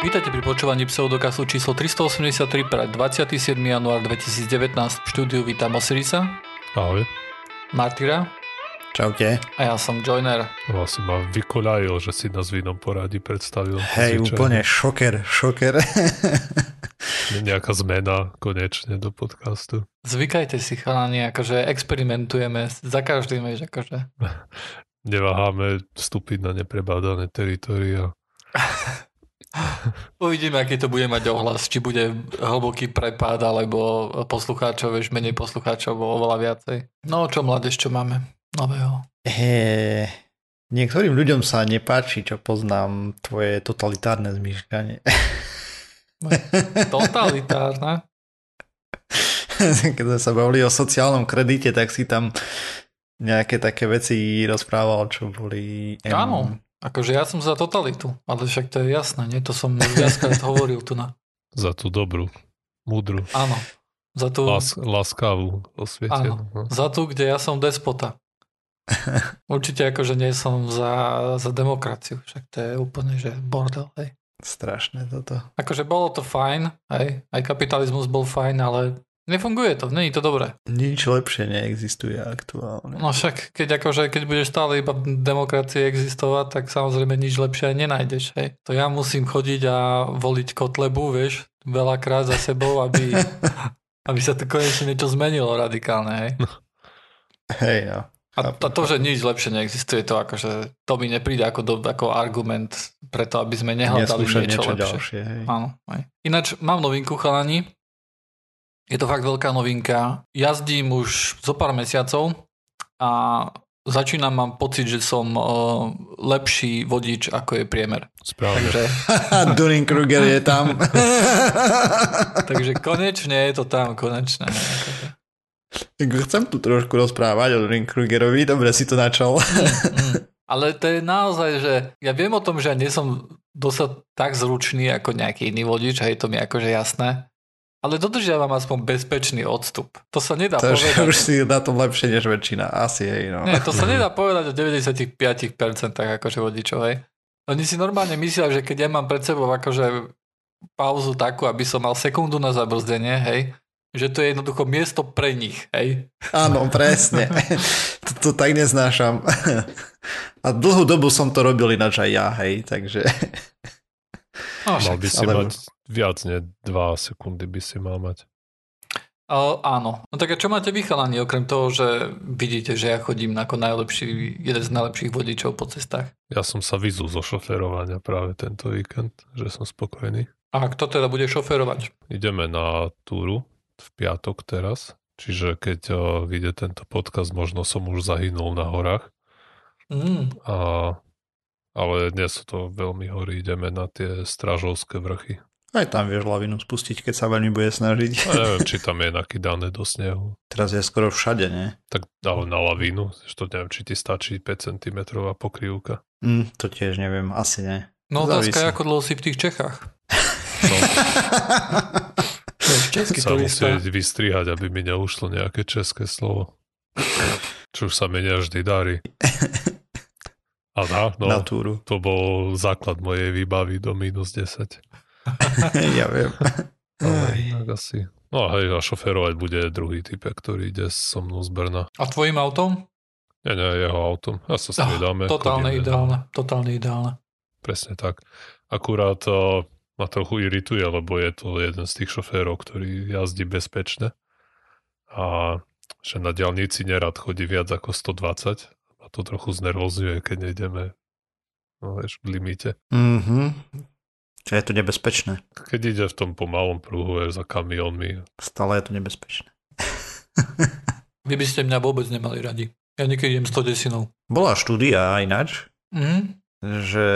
Vítajte pri počúvaní pseudokasu číslo 383 pre 27. január 2019. V štúdiu vítam Osirisa, Ahoj. Martyra Čaute. a ja som Joiner. No, asi ma vykoľajil, že si nás v inom poradí predstavil. Hej, Zvyčajne úplne šoker, šoker. Nejaká zmena konečne do podcastu. Zvykajte si chalani, akože experimentujeme za každým, vieš, akože. Neváhame vstúpiť na neprebádané teritoria. Uvidíme, aký to bude mať ohlas, či bude hlboký prepad, alebo poslucháčov, vieš, menej poslucháčov, bolo oveľa viacej. No čo mládež, čo máme nového? He, niektorým ľuďom sa nepáči, čo poznám tvoje totalitárne zmýšľanie. Totalitárne? Keď sme sa bavili o sociálnom kredite, tak si tam nejaké také veci rozprával, čo boli... Áno. Akože ja som za totalitu, ale však to je jasné, nie? To som viackrát hovoril tu na... Za tú dobrú, múdru, Áno. Za tú, lás, láskavú osvietenú. no. za tú, kde ja som despota. Určite akože nie som za, za demokraciu, však to je úplne, že bordel, hej. Strašné toto. Akože bolo to fajn, hej, aj kapitalizmus bol fajn, ale nefunguje to, není to dobré. Nič lepšie neexistuje aktuálne. No však, keď akože, keď budeš stále iba v demokracii existovať, tak samozrejme nič lepšie aj nenájdeš, hej. To ja musím chodiť a voliť Kotlebu, vieš, veľakrát za sebou, aby, aby sa to konečne niečo zmenilo radikálne, hej. Hej, no. A to, to, že nič lepšie neexistuje, to akože, to mi nepríde ako, do, ako argument preto, aby sme nehľadali niečo, niečo lepšie. ďalšie. Hej. Áno, aj. Ináč mám novinku, chalani. Je to fakt veľká novinka. Jazdím už zo pár mesiacov a začínam mám pocit, že som uh, lepší vodič, ako je priemer. Správne. Takže, Dunning-Kruger je tam. takže konečne je to tam, konečne. Akože. Chcem tu trošku rozprávať o Dunning-Krugerovi, dobre si to načal. Mm. Ale to je naozaj, že ja viem o tom, že ja nie som dosad tak zručný ako nejaký iný vodič, hej, to mi akože jasné. Ale dodržiavam aspoň bezpečný odstup. To sa nedá To, povedať. už si na tom lepšie než väčšina. Asi, hej, no. Nie, to sa nedá povedať o 95% akože vodičov, hej. Oni si normálne myslia, že keď ja mám pred sebou akože pauzu takú, aby som mal sekundu na zabrzdenie, hej, že to je jednoducho miesto pre nich, hej. Áno, presne. to, to tak neznášam. A dlhú dobu som to robil ináč aj ja, hej, takže... Mal by si ale- mať viac, nie? Dva sekundy by si mal mať. uh, áno. No tak a čo máte vy chalani, okrem toho, že vidíte, že ja chodím ako najlepší, jeden z najlepších vodičov po cestách. Ja som sa vyzul zo šoferovania práve tento víkend, že som spokojný. A kto teda bude šoferovať? Ideme na túru v piatok teraz, čiže keď uh, vyjde tento podcast, možno som už zahynul na horách. Mm, A, ale nie sú to veľmi hory, ideme na tie stražovské vrchy. Aj tam vieš lavinu spustiť, keď sa veľmi bude snažiť. A neviem, či tam je nakydané do snehu. Teraz je skoro všade, nie? Tak ale na lavínu, že to neviem, či ti stačí 5 cm pokrývka. Mm, to tiež neviem, asi nie. no otázka je, Závisí. ako dlho si v tých Čechách. No, Český sa musieť vystrihať, aby mi neušlo nejaké české slovo. Čo už sa mi nevždy darí. A dá, no, Na túru. to bol základ mojej výbavy do minus 10. ja viem. Ale Aj. inak asi. No a hej, a šoferovať bude druhý typ, ktorý ide so mnou z Brna. A tvojim autom? Nie, nie, jeho autom. Ja sa striedáme. Totálne chodíme. ideálne. Totálne ideálne. Presne tak. Akurát to ma trochu irituje, lebo je to jeden z tých šoférov, ktorý jazdí bezpečne. A že na diálnici nerad chodí viac ako 120. To trochu znervozuje, keď nejdeme no, vieš, v limite. Mhm. Čo je to nebezpečné. Keď ide v tom pomalom pruhu je za kamiónmi, Stále je to nebezpečné. Vy by ste mňa vôbec nemali radi. Ja niekedy idem 100 desinou. Bola štúdia ináč, Mhm. že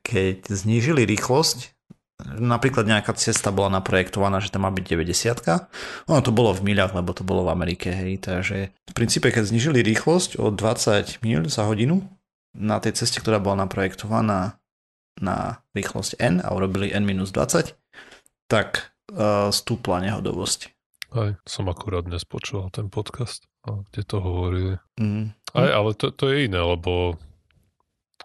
keď znížili rýchlosť, napríklad nejaká cesta bola naprojektovaná, že tam má byť 90 ono to bolo v miľach, lebo to bolo v Amerike, hej, takže v princípe, keď znížili rýchlosť o 20 míľ za hodinu na tej ceste, ktorá bola naprojektovaná na rýchlosť N a urobili N-20, tak uh, stúpla nehodovosť. aj som akurát dnes počúval ten podcast, kde to hovorili. Mm. Aj, ale to, to je iné, lebo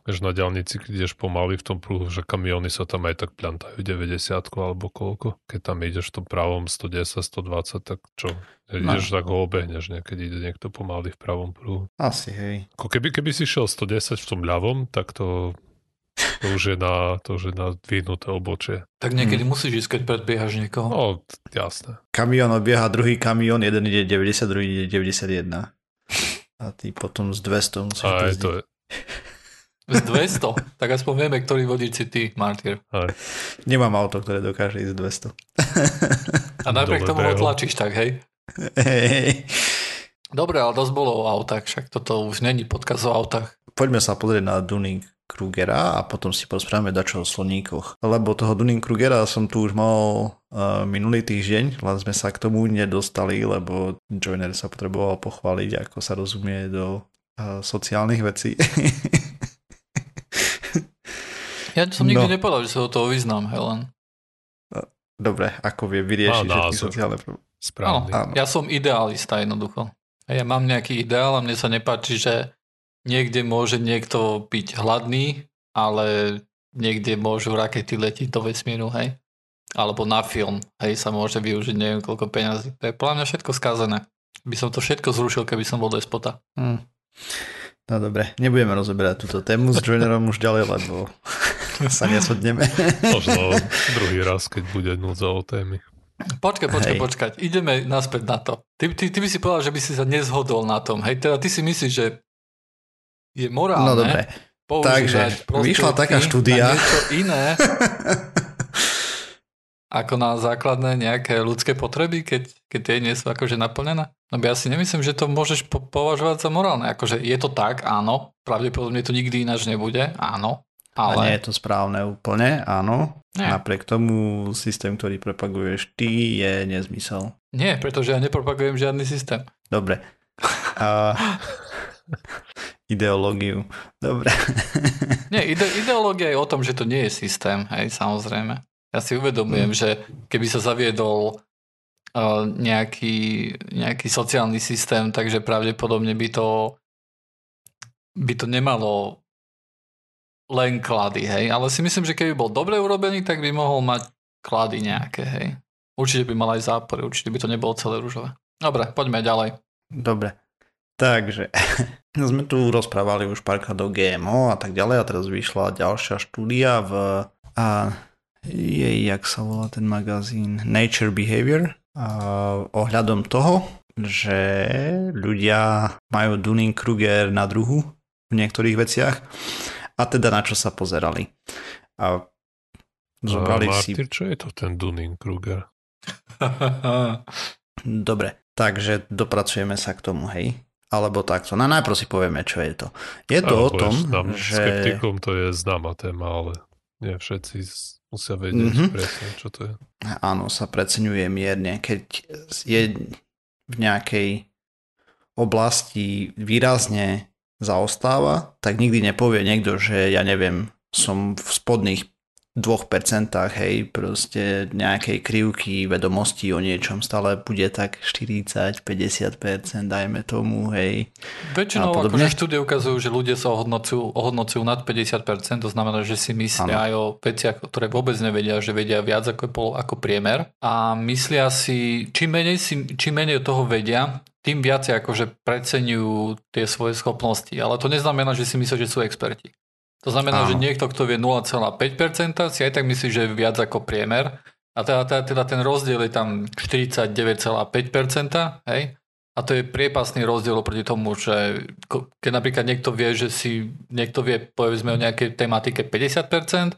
Vieš, na diálnici, keď ideš pomaly v tom pruhu, že kamiony sa tam aj tak pľantajú 90 alebo koľko. Keď tam ideš v tom pravom 110, 120, tak čo? No. Ideš tak ho obehneš, nie? keď ide niekto pomaly v pravom pruhu. Asi, hej. Ako keby, keby si šiel 110 v tom ľavom, tak to, to už je na, to už je na dvihnuté obočie. Tak niekedy musíš ísť, keď predbiehaš niekoho. No, jasné. Kamión odbieha druhý kamión, jeden ide 90, druhý ide 91. A ty potom z 200 musíš Aj to je, Z 200. tak aspoň vieme, ktorý vodič si ty, Martyr. Nemám auto, ktoré dokáže ísť 200. A napriek Dobre, tomu ho tlačíš tak, hej? Hej. Dobre, ale dosť bolo o autách, však toto už není podkaz o autách. Poďme sa pozrieť na Dunning Krugera a potom si porozprávame dačo o sloníkoch. Lebo toho Dunning Krugera som tu už mal uh, minulý týždeň, len sme sa k tomu nedostali, lebo Joiner sa potreboval pochváliť, ako sa rozumie do uh, sociálnych vecí. Ja som nikdy No. nepovedal, že sa do toho vyznám, Helen. Dobre, ako vie vyriešiť Má všetky sociálne problémy. Správny. Áno. Ja som idealista jednoducho. Ja mám nejaký ideál a mne sa nepáči, že niekde môže niekto byť hladný, ale niekde môžu rakety letiť do vesmíru, hej? Alebo na film, hej, sa môže využiť neviem koľko peňazí. To je podľa mňa všetko skazené. By som to všetko zrušil, keby som bol despota. Hm. No dobre, nebudeme rozoberať túto tému s Joinerom už ďalej, lebo sa neshodneme. Možno druhý raz, keď bude núdza o témy. Počkaj, počkaj, Hej. počkať. Ideme naspäť na to. Ty, ty, ty by si povedal, že by si sa nezhodol na tom. Hej, teda ty si myslíš, že je morálne No dobre, používať Takže vyšla taká štúdia. na niečo iné ako na základné nejaké ľudské potreby, keď, keď tie nie sú akože naplnené? No ja si nemyslím, že to môžeš po- považovať za morálne. Akože je to tak, áno, pravdepodobne to nikdy ináč nebude, áno, a nie ale je to správne úplne, áno. Nie. Napriek tomu systém, ktorý propaguješ ty, je nezmysel. nie, pretože ja nepropagujem žiadny systém. Dobre. A... Ideológiu. Dobre. Nie, ide, ideológia je o tom, že to nie je systém, hej, samozrejme. Ja si uvedomujem, Mm. že keby sa zaviedol uh, nejaký, nejaký sociálny systém, takže pravdepodobne by to by to nemalo len klady, hej. Ale si myslím, že keby bol dobre urobený, tak by mohol mať klady nejaké, hej. Určite by mal aj zápory, určite by to nebolo celé rúžové. Dobre, poďme ďalej. Dobre. Takže, sme tu rozprávali už párkrát o GMO a tak ďalej a teraz vyšla ďalšia štúdia v a jej, jak sa volá ten magazín Nature Behavior a ohľadom toho, že ľudia majú Dunning-Kruger na druhu v niektorých veciach a teda na čo sa pozerali. A zobrali A si... Martyr, čo je to ten Dunning-Kruger? Dobre, takže dopracujeme sa k tomu, hej? Alebo takto. No najprv si povieme, čo je to. Je to o Áno, tom, nám, že... Skeptikom to je známa téma, ale nie všetci musia vedieť Mhm. mm-hmm. presne, čo to je. Áno, sa preceňuje mierne. Keď je v nejakej oblasti výrazne zaostáva, tak nikdy nepovie niekto, že ja neviem, som v spodných 2%, hej, proste nejakej krivky vedomostí o niečom stále bude tak 40-50%, dajme tomu, hej. Väčšinou akože štúdie ukazujú, že ľudia sa ohodnocujú, ohodnocujú nad 50%, to znamená, že si myslia aj o veciach, ktoré vôbec nevedia, že vedia viac ako, ako priemer. A myslia si, čím menej, si, čím menej toho vedia, tým viacej akože preceňujú tie svoje schopnosti, ale to neznamená, že si myslia, že sú experti. To znamená, Áno. že niekto, kto vie 0,5%, si aj tak myslí, že je viac ako priemer a teda, teda, teda ten rozdiel je tam 49,5%, hej? A to je priepasný rozdiel oproti tomu, že keď napríklad niekto vie, že si niekto vie povedzme o nejakej tematike 50%,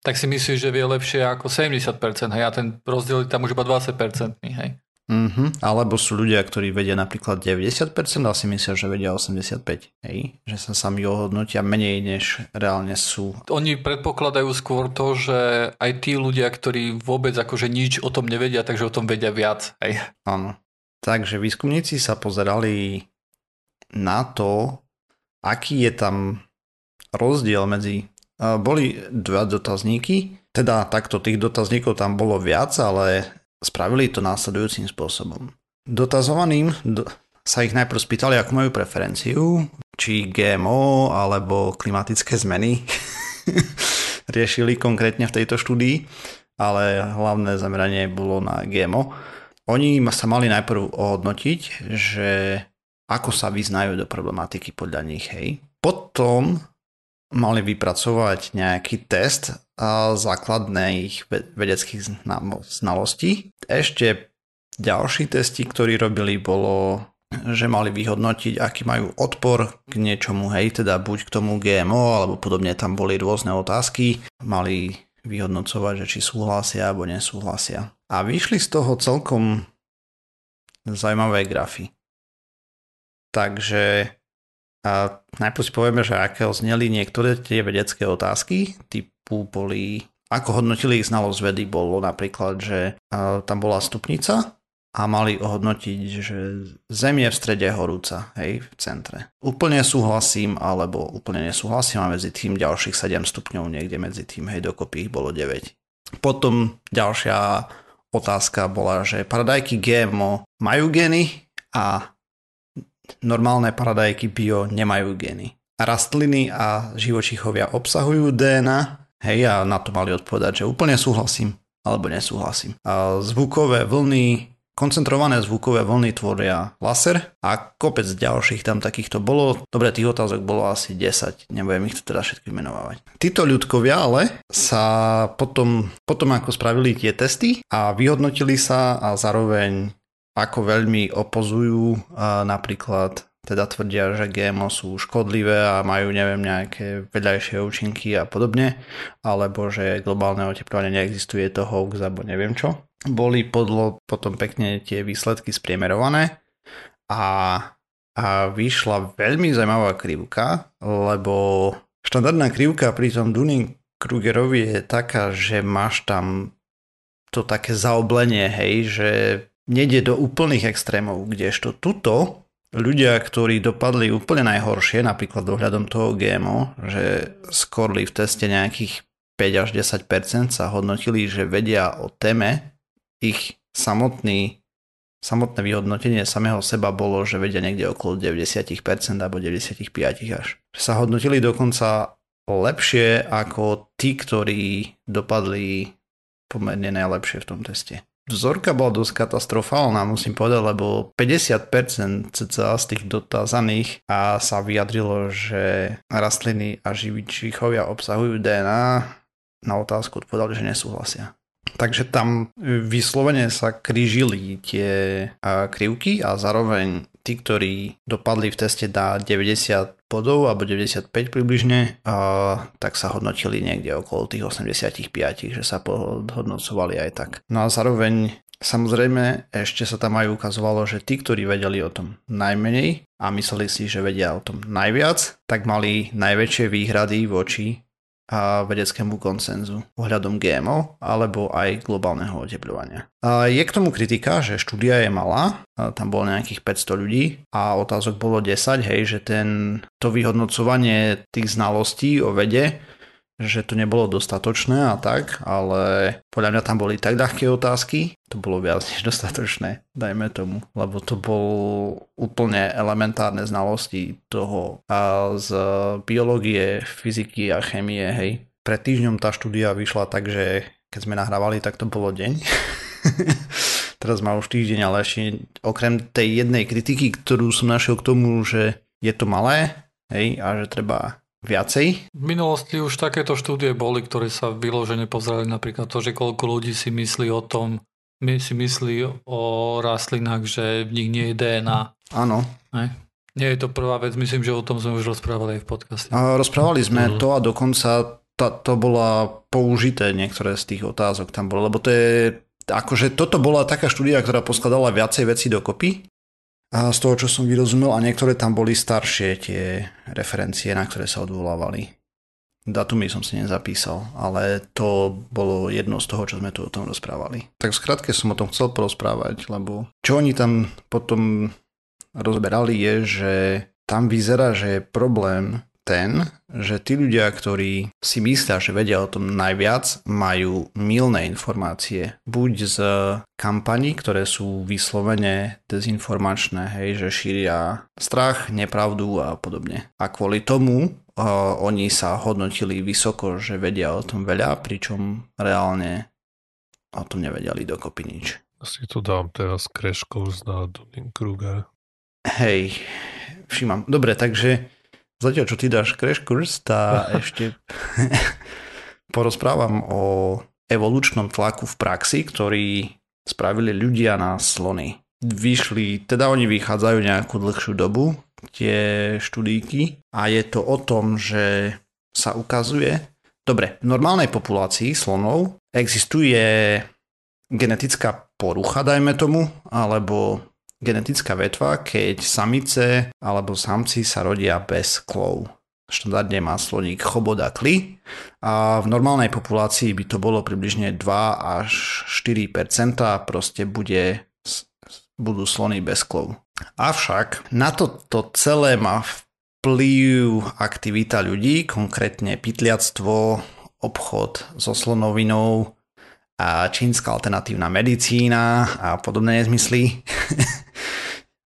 tak si myslí, že vie lepšie ako 70%, hej, a ten rozdiel je tam už iba 20%, hej. Mhm. Alebo sú ľudia, ktorí vedia napríklad 90% a si myslia, že vedia 85%. Hej? Že sa sami ohodnotia menej, než reálne sú. Oni predpokladajú skôr to, že aj tí ľudia, ktorí vôbec akože nič o tom nevedia, takže o tom vedia viac, hej. Áno. Takže výskumníci sa pozerali na to, aký je tam rozdiel medzi... a Boli dva dotazníky, teda takto tých dotazníkov tam bolo viac, ale spravili to následujúcim spôsobom. Dotazovaným, do, sa ich najprv spýtali, ako majú preferenciu, či GMO alebo klimatické zmeny. Riešili konkrétne v tejto štúdii, ale hlavné zameranie bolo na GMO. Oni sa mali najprv ohodnotiť, že ako sa vyznajú do problematiky podľa nich, hej. Potom mali vypracovať nejaký test základných vedeckých znalostí. Ešte ďalší testi, ktorí robili, bolo že mali vyhodnotiť, aký majú odpor k niečomu, hej, teda buď k tomu GMO, alebo podobne tam boli rôzne otázky, mali vyhodnocovať, že či súhlasia alebo nesúhlasia. A vyšli z toho celkom zaujímavé grafy. Takže a najprv si povieme, že aké zneli niektoré tie vedecké otázky, typu boli, ako hodnotili ich znalosť vedy, bolo napríklad, že tam bola stupnica a mali ohodnotiť, že Zem je v strede horúca, hej, v centre. Úplne súhlasím, alebo úplne nesúhlasím a medzi tým ďalších 7 stupňov niekde medzi tým, hej, dokopy ich bolo 9. Potom ďalšia otázka bola, že paradajky GMO majú gény a normálne paradajky bio nemajú gény. Rastliny a živočichovia obsahujú DNA, hej, a na to mali odpovedať, že úplne súhlasím alebo nesúhlasím. A zvukové vlny Koncentrované zvukové vlny tvoria laser a kopec ďalších tam takýchto bolo. Dobre, tých otázok bolo asi 10, nebudem ich tu teda všetky menovať. Títo ľudkovia ale sa potom, potom ako spravili tie testy a vyhodnotili sa a zároveň ako veľmi opozujú napríklad teda tvrdia, že GMO sú škodlivé a majú neviem nejaké vedľajšie účinky a podobne, alebo že globálne oteplovanie neexistuje to hoax alebo neviem čo. Boli podlo potom pekne tie výsledky spriemerované a, a vyšla veľmi zaujímavá krivka, lebo štandardná krivka pri tom Dunning-Krugerovi je taká, že máš tam to také zaoblenie, hej, že nejde do úplných extrémov, kdežto tuto ľudia, ktorí dopadli úplne najhoršie, napríklad dohľadom toho GMO, že skorli v teste nejakých 5 až 10% sa hodnotili, že vedia o téme ich samotný, samotné vyhodnotenie samého seba bolo, že vedia niekde okolo 90% alebo 95% až. Sa hodnotili dokonca lepšie ako tí, ktorí dopadli pomerne najlepšie v tom teste. Vzorka bola dosť katastrofálna, musím povedať, lebo 50% cca z tých dotázaných a sa vyjadrilo, že rastliny a živičíchovia obsahujú DNA. Na otázku odpovedali, že nesúhlasia. Takže tam vyslovene sa krížili tie krivky a zároveň tí, ktorí dopadli v teste na 90 bodov alebo 95 približne, a, tak sa hodnotili niekde okolo tých 85, že sa podhodnocovali aj tak. No a zároveň Samozrejme, ešte sa tam aj ukazovalo, že tí, ktorí vedeli o tom najmenej a mysleli si, že vedia o tom najviac, tak mali najväčšie výhrady voči a vedeckému konsenzu ohľadom GMO alebo aj globálneho oteplovania. Je k tomu kritika, že štúdia je malá, tam bolo nejakých 500 ľudí a otázok bolo 10, hej, že ten, to vyhodnocovanie tých znalostí o vede že to nebolo dostatočné a tak, ale podľa mňa tam boli tak ľahké otázky, to bolo viac než dostatočné, dajme tomu, lebo to bol úplne elementárne znalosti toho a z biológie, fyziky a chemie, hej. Pred týždňom tá štúdia vyšla tak, že keď sme nahrávali, tak to bolo deň. Teraz má už týždeň, ale ešte okrem tej jednej kritiky, ktorú som našiel k tomu, že je to malé, hej, a že treba viacej? V minulosti už takéto štúdie boli, ktoré sa vyložene pozerali napríklad to, že koľko ľudí si myslí o tom, my si myslí o rastlinách, že v nich nie je DNA. Áno. Ne? Nie je to prvá vec, myslím, že o tom sme už rozprávali aj v podcaste. A rozprávali sme uh-huh. to a dokonca to, to bola použité niektoré z tých otázok tam bolo, lebo to je akože toto bola taká štúdia, ktorá poskladala viacej veci dokopy a z toho, čo som vyrozumel, a niektoré tam boli staršie tie referencie, na ktoré sa odvolávali. Datumy som si nezapísal, ale to bolo jedno z toho, čo sme tu o tom rozprávali. Tak skrátke som o tom chcel porozprávať, lebo čo oni tam potom rozberali je, že tam vyzerá, že je problém ten, že tí ľudia, ktorí si myslia, že vedia o tom najviac, majú milné informácie. Buď z kampaní, ktoré sú vyslovene dezinformačné, hej, že šíria strach, nepravdu a podobne. A kvôli tomu uh, oni sa hodnotili vysoko, že vedia o tom veľa, pričom reálne o tom nevedeli dokopy nič. Si to dám teraz crash course na Dunning-Kruger. Hej, všímam. Dobre, takže zatiaľ, čo ty dáš crash course, tá ešte porozprávam o evolučnom tlaku v praxi, ktorý spravili ľudia na slony. Vyšli, teda oni vychádzajú nejakú dlhšiu dobu, tie študíky, a je to o tom, že sa ukazuje, dobre, v normálnej populácii slonov existuje genetická porucha, dajme tomu, alebo genetická vetva, keď samice alebo samci sa rodia bez klov. Štandardne má sloník chobot a kly a v normálnej populácii by to bolo približne 2 až 4 proste bude, budú slony bez klov. Avšak na toto celé má vplyv aktivita ľudí, konkrétne pytliactvo, obchod so slonovinou, a čínska alternatívna medicína a podobné nezmysly.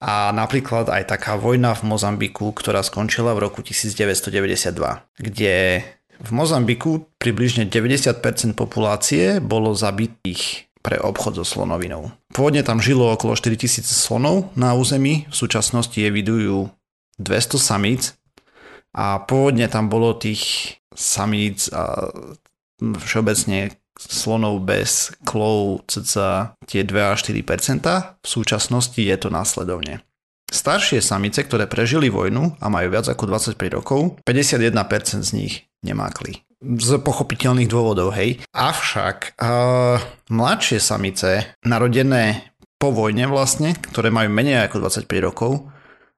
a napríklad aj taká vojna v Mozambiku, ktorá skončila v roku 1992, kde v Mozambiku približne 90% populácie bolo zabitých pre obchod so slonovinou. Pôvodne tam žilo okolo 4000 slonov na území, v súčasnosti evidujú 200 samíc a pôvodne tam bolo tých samíc a všeobecne slonov bez klov cca tie 2 až 4 V súčasnosti je to následovne. Staršie samice, ktoré prežili vojnu a majú viac ako 25 rokov, 51% z nich nemá kly. Z pochopiteľných dôvodov, hej. Avšak uh, mladšie samice, narodené po vojne vlastne, ktoré majú menej ako 25 rokov,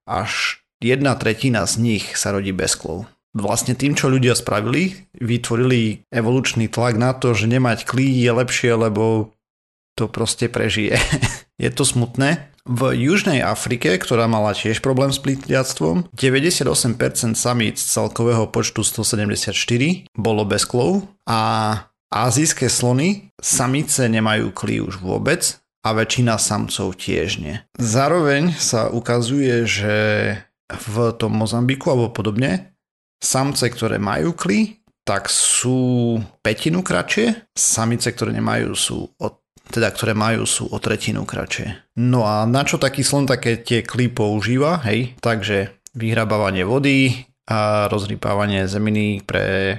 až jedna tretina z nich sa rodí bez klov vlastne tým, čo ľudia spravili, vytvorili evolučný tlak na to, že nemať klí je lepšie, lebo to proste prežije. je to smutné. V Južnej Afrike, ktorá mala tiež problém s plítliactvom, 98% samíc celkového počtu 174 bolo bez klov a azijské slony samice nemajú klí už vôbec a väčšina samcov tiež nie. Zároveň sa ukazuje, že v tom Mozambiku alebo podobne Samce, ktoré majú kly, tak sú petinu kratšie, samice, ktoré nemajú, sú o, teda ktoré majú, sú o tretinu kratšie. No a na čo taký slon také tie kly používa, hej? Takže vyhrabávanie vody a rozrypávanie zeminy pre e,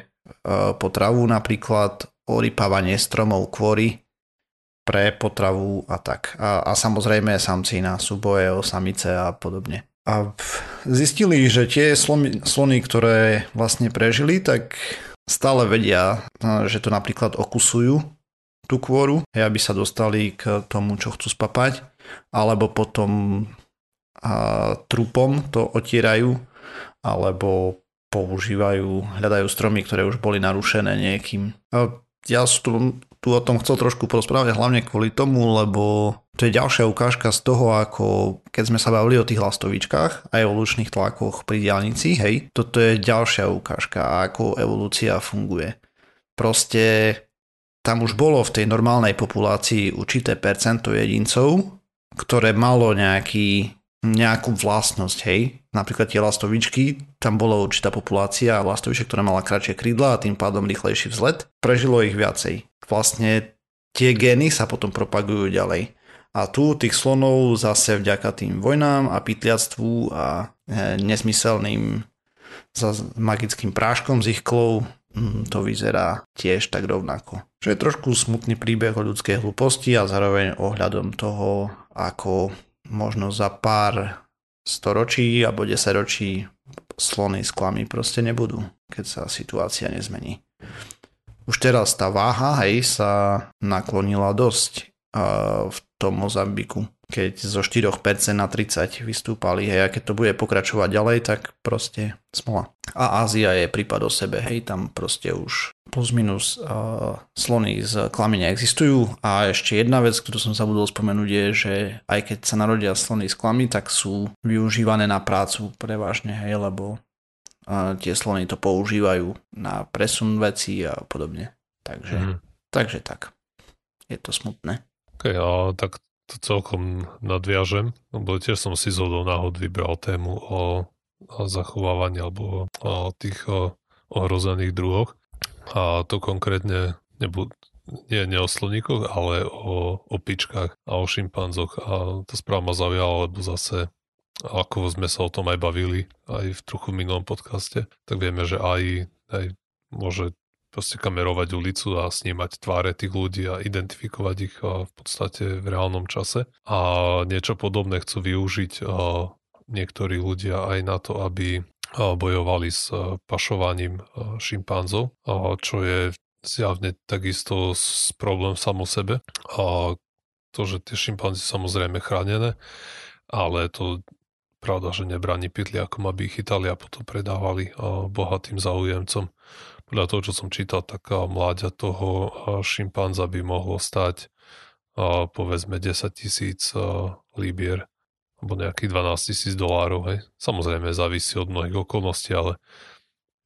potravu napríklad, orypávanie stromov kvory pre potravu a tak. A, a samozrejme samci na súboje o samice a podobne. A zistili, že tie slony, slony, ktoré vlastne prežili, tak stále vedia, že to napríklad okusujú tú kôru, aby sa dostali k tomu, čo chcú spapať, alebo potom a, trupom to otierajú, alebo používajú, hľadajú stromy, ktoré už boli narušené niekým. A ja tu, tu o tom chcel trošku porozprávať hlavne kvôli tomu, lebo to je ďalšia ukážka z toho, ako keď sme sa bavili o tých lastovičkách a evolučných tlakoch pri diálnici, hej, toto je ďalšia ukážka, ako evolúcia funguje. Proste tam už bolo v tej normálnej populácii určité percento jedincov, ktoré malo nejaký, nejakú vlastnosť, hej. Napríklad tie lastovičky, tam bola určitá populácia lastoviček, ktorá mala kratšie krídla a tým pádom rýchlejší vzlet. Prežilo ich viacej. Vlastne tie gény sa potom propagujú ďalej. A tu tých slonov zase vďaka tým vojnám a pytliactvu a e, nesmyselným za magickým práškom z ich klov hm, to vyzerá tiež tak rovnako. Čo je trošku smutný príbeh o ľudskej hlúposti a zároveň ohľadom toho, ako možno za pár storočí alebo desaťročí slony s klami proste nebudú, keď sa situácia nezmení. Už teraz tá váha hej, sa naklonila dosť v tom Mozambiku, keď zo 4% na 30 vystúpali, hej, a keď to bude pokračovať ďalej, tak proste smola. A Ázia je prípad o sebe, hej, tam proste už plus minus uh, slony z klamenia existujú a ešte jedna vec, ktorú som zabudol spomenúť je, že aj keď sa narodia slony z klamy, tak sú využívané na prácu prevažne, hej, lebo a tie slony to používajú na presun veci a podobne. Takže, mm. takže tak. Je to smutné. Ok, a tak to celkom nadviažem, lebo tiež som si zhodol náhod vybral tému o, o zachovávaní alebo o tých o, ohrozených druhoch. A to konkrétne nebu, nie, nie o sloníkoch, ale o opičkách a o šimpanzoch. A to správa ma zaujala, lebo zase ako sme sa o tom aj bavili aj v trochu minulom podcaste, tak vieme, že aj, aj môže proste kamerovať ulicu a snímať tváre tých ľudí a identifikovať ich v podstate v reálnom čase. A niečo podobné chcú využiť niektorí ľudia aj na to, aby bojovali s pašovaním šimpanzov, čo je zjavne takisto problém samo sebe. A to, že tie šimpanzi samozrejme chránené, ale to pravda, že nebráni pytliakom, aby ich chytali a potom predávali bohatým záujemcom podľa toho, čo som čítal, tak mláďa toho šimpanza by mohlo stať povedzme 10 tisíc libier alebo nejakých 12 tisíc dolárov. Hej. Samozrejme závisí od mnohých okolností, ale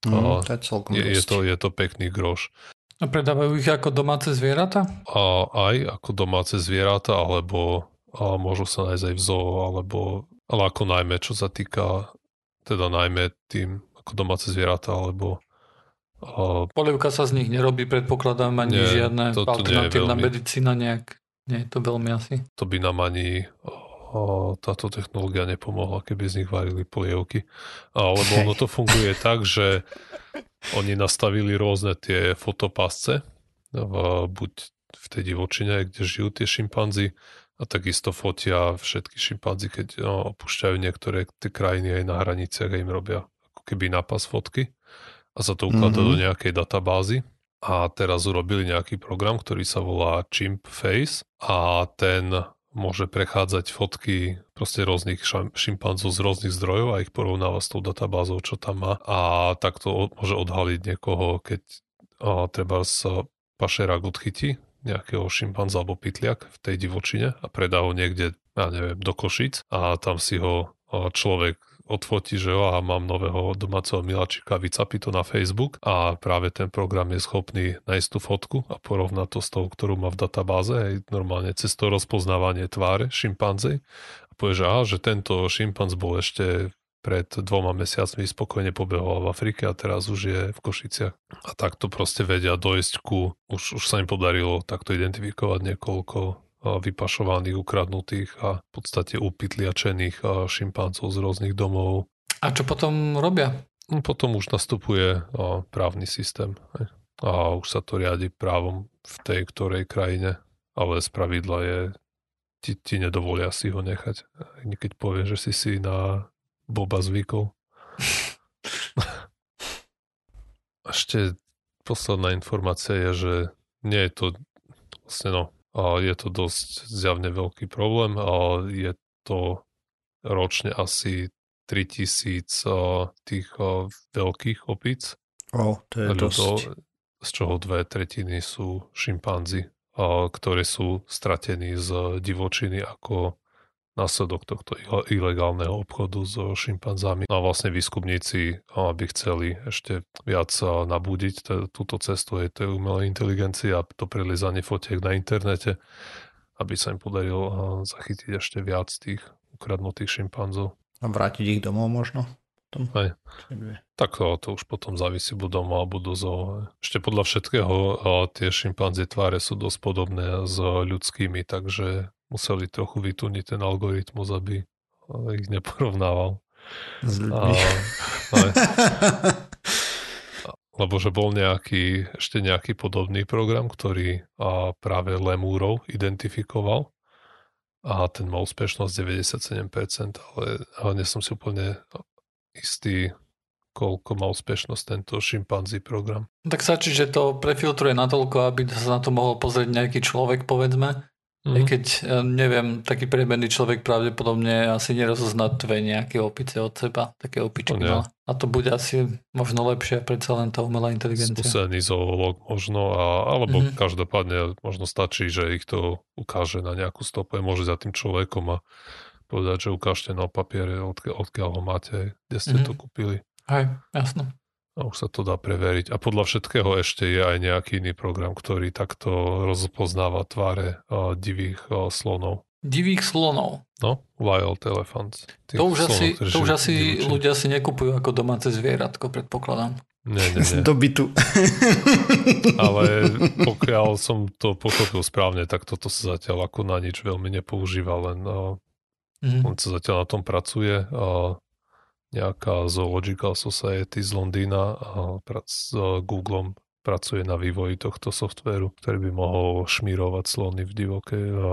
mm, je, je, to, je to pekný groš. A predávajú ich ako domáce zvieratá? A, aj ako domáce zvieratá, alebo a môžu sa nájsť aj v zoo, alebo ale ako najmä, čo sa týka teda najmä tým ako domáce zvieratá, alebo a... Polievka sa z nich nerobí, predpokladám, ani nie, žiadne to, to alternatívna veľmi... medicína nejak. Nie je to veľmi asi. To by nám ani táto technológia nepomohla, keby z nich varili polievky. Alebo ono to funguje tak, že oni nastavili rôzne tie fotopasce, v, buď v tej divočine, kde žijú tie šimpanzi, a takisto fotia všetky šimpanzi, keď no, opúšťajú niektoré tie krajiny aj na hraniciach a im robia ako keby nápas fotky a sa to ukladá mm-hmm. do nejakej databázy. A teraz urobili nejaký program, ktorý sa volá Chimp Face a ten môže prechádzať fotky proste rôznych šimpanzov z rôznych zdrojov a ich porovnáva s tou databázou, čo tam má. A takto môže odhaliť niekoho, keď a, treba sa pašerák odchytí nejakého šimpanza alebo pytliak v tej divočine a predá ho niekde, ja neviem, do Košic a tam si ho človek odfotí, že jo, a mám nového domáceho miláčika, vycapí to na Facebook a práve ten program je schopný nájsť tú fotku a porovnať to s tou, ktorú má v databáze, aj normálne cez to rozpoznávanie tváre šimpanzej a povie, že, aha, že tento šimpanz bol ešte pred dvoma mesiacmi spokojne pobehoval v Afrike a teraz už je v Košiciach. A takto proste vedia dojsť ku, už, už sa im podarilo takto identifikovať niekoľko vypašovaných, ukradnutých a v podstate upytliačených šimpanzov z rôznych domov. A čo potom robia? No, potom už nastupuje právny systém a už sa to riadi právom v tej ktorej krajine, ale z pravidla je ti, ti nedovolia si ho nechať. Keď povie, že si si na Boba zvykol. Ešte posledná informácia je, že nie je to vlastne no, je to dosť zjavne veľký problém. Je to ročne asi 3000 tých veľkých opic. Oh, to je ľudov, dosť. Z čoho dve tretiny sú šimpanzi, ktoré sú stratení z divočiny ako následok tohto ilegálneho obchodu so šimpanzami. No a vlastne výskumníci by chceli ešte viac nabúdiť túto cestu aj tej umelej inteligencie a to prilizanie fotiek na internete, aby sa im podarilo zachytiť ešte viac tých ukradnutých šimpanzov. A vrátiť ich domov možno? Tom. Aj. Tak to, to už potom závisí buď doma alebo do zoo. Ešte podľa všetkého tie šimpanzie tváre sú dosť podobné s ľudskými, takže museli trochu vytuniť ten algoritmus, aby ich neporovnával. S ľuďmi. A, lebo že bol nejaký, ešte nejaký podobný program, ktorý a práve lemúrov identifikoval a ten mal úspešnosť 97%, ale, ale nie som si úplne istý, koľko má úspešnosť tento šimpanzí program. Tak stačí, že to prefiltruje natoľko, aby sa na to mohol pozrieť nejaký človek, povedzme, Mm-hmm. Keď, e, neviem, taký priemerný človek pravdepodobne asi nerozozná dve nejaké opice od seba, také opičky. No, a to bude asi možno lepšie, predsa len tá umelá inteligencia. Skúsený zoológ možno, a, alebo mm-hmm. každopádne možno stačí, že ich to ukáže na nejakú stopu, môže za tým človekom a povedať, že ukážte na papiere, odkiaľ, odkiaľ ho máte, kde ste mm-hmm. to kúpili. Hej, jasno. A už sa to dá preveriť. A podľa všetkého ešte je aj nejaký iný program, ktorý takto rozpoznáva tváre uh, divých uh, slonov. Divých slonov. No, wild elephants. Tých to už slonov, asi, to už asi ľudia si nekupujú ako domáce zvieratko, predpokladám. Nie, nie, nie. Do bytu. Ale pokiaľ som to pochopil správne, tak toto sa zatiaľ ako na nič veľmi nepoužíva, len uh, mm-hmm. on sa zatiaľ na tom pracuje. Uh, nejaká Zoological Society z Londýna a s Googlem pracuje na vývoji tohto softvéru, ktorý by mohol šmírovať slony v divokej a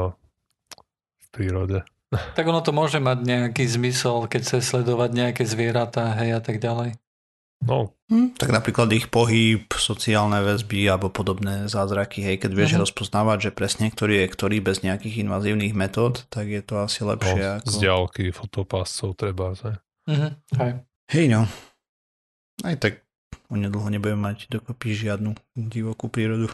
v prírode. Tak ono to môže mať nejaký zmysel, keď chce sledovať nejaké zvieratá, hej, a tak ďalej. No. Hm, tak napríklad ich pohyb, sociálne väzby alebo podobné zázraky, hej, keď vieš uh-huh. rozpoznávať, že presne ktorý je ktorý bez nejakých invazívnych metód, tak je to asi lepšie. No, ako... Z ďalky fotopáscov treba, hej. Mm-hmm. Hej. Hej no. Aj tak onedlho nebudeme mať dokopy žiadnu divokú prírodu.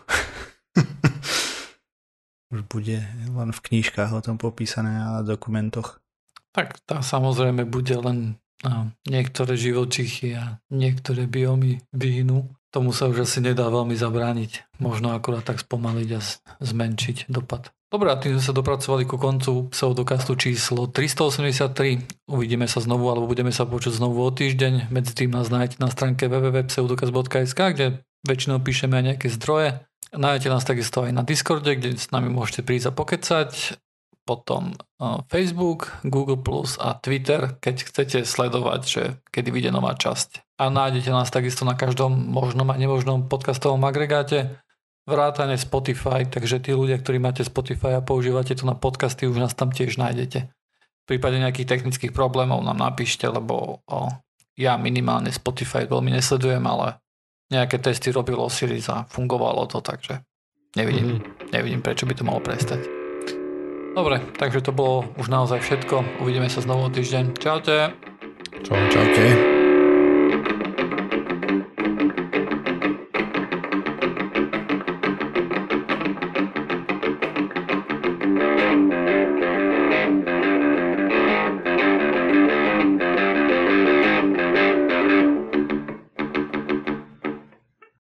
Už bude len v knížkach o tom popísané a dokumentoch. Tak tá samozrejme bude len a niektoré živočichy a niektoré biomy vyhnú. Tomu sa už asi nedá veľmi zabrániť. Možno akurát tak spomaliť a zmenšiť dopad. Dobre, a tým sme sa dopracovali ku koncu pseudokastu číslo 383. Uvidíme sa znovu, alebo budeme sa počuť znovu o týždeň. Medzi tým nás nájdete na stránke www.pseudokast.sk, kde väčšinou píšeme aj nejaké zdroje. Nájdete nás takisto aj na Discorde, kde s nami môžete prísť a pokecať. Potom Facebook, Google Plus a Twitter, keď chcete sledovať, že kedy vyjde nová časť. A nájdete nás takisto na každom možnom a nemožnom podcastovom agregáte vrátane Spotify, takže tí ľudia, ktorí máte Spotify a používate to na podcasty, už nás tam tiež nájdete. V prípade nejakých technických problémov nám napíšte, lebo o, ja minimálne Spotify veľmi nesledujem, ale nejaké testy robilo Osiris a fungovalo to, takže nevidím, mm-hmm. nevidím prečo by to malo prestať. Dobre, takže to bolo už naozaj všetko. Uvidíme sa znovu o týždeň. Čaute. Čau, čaute.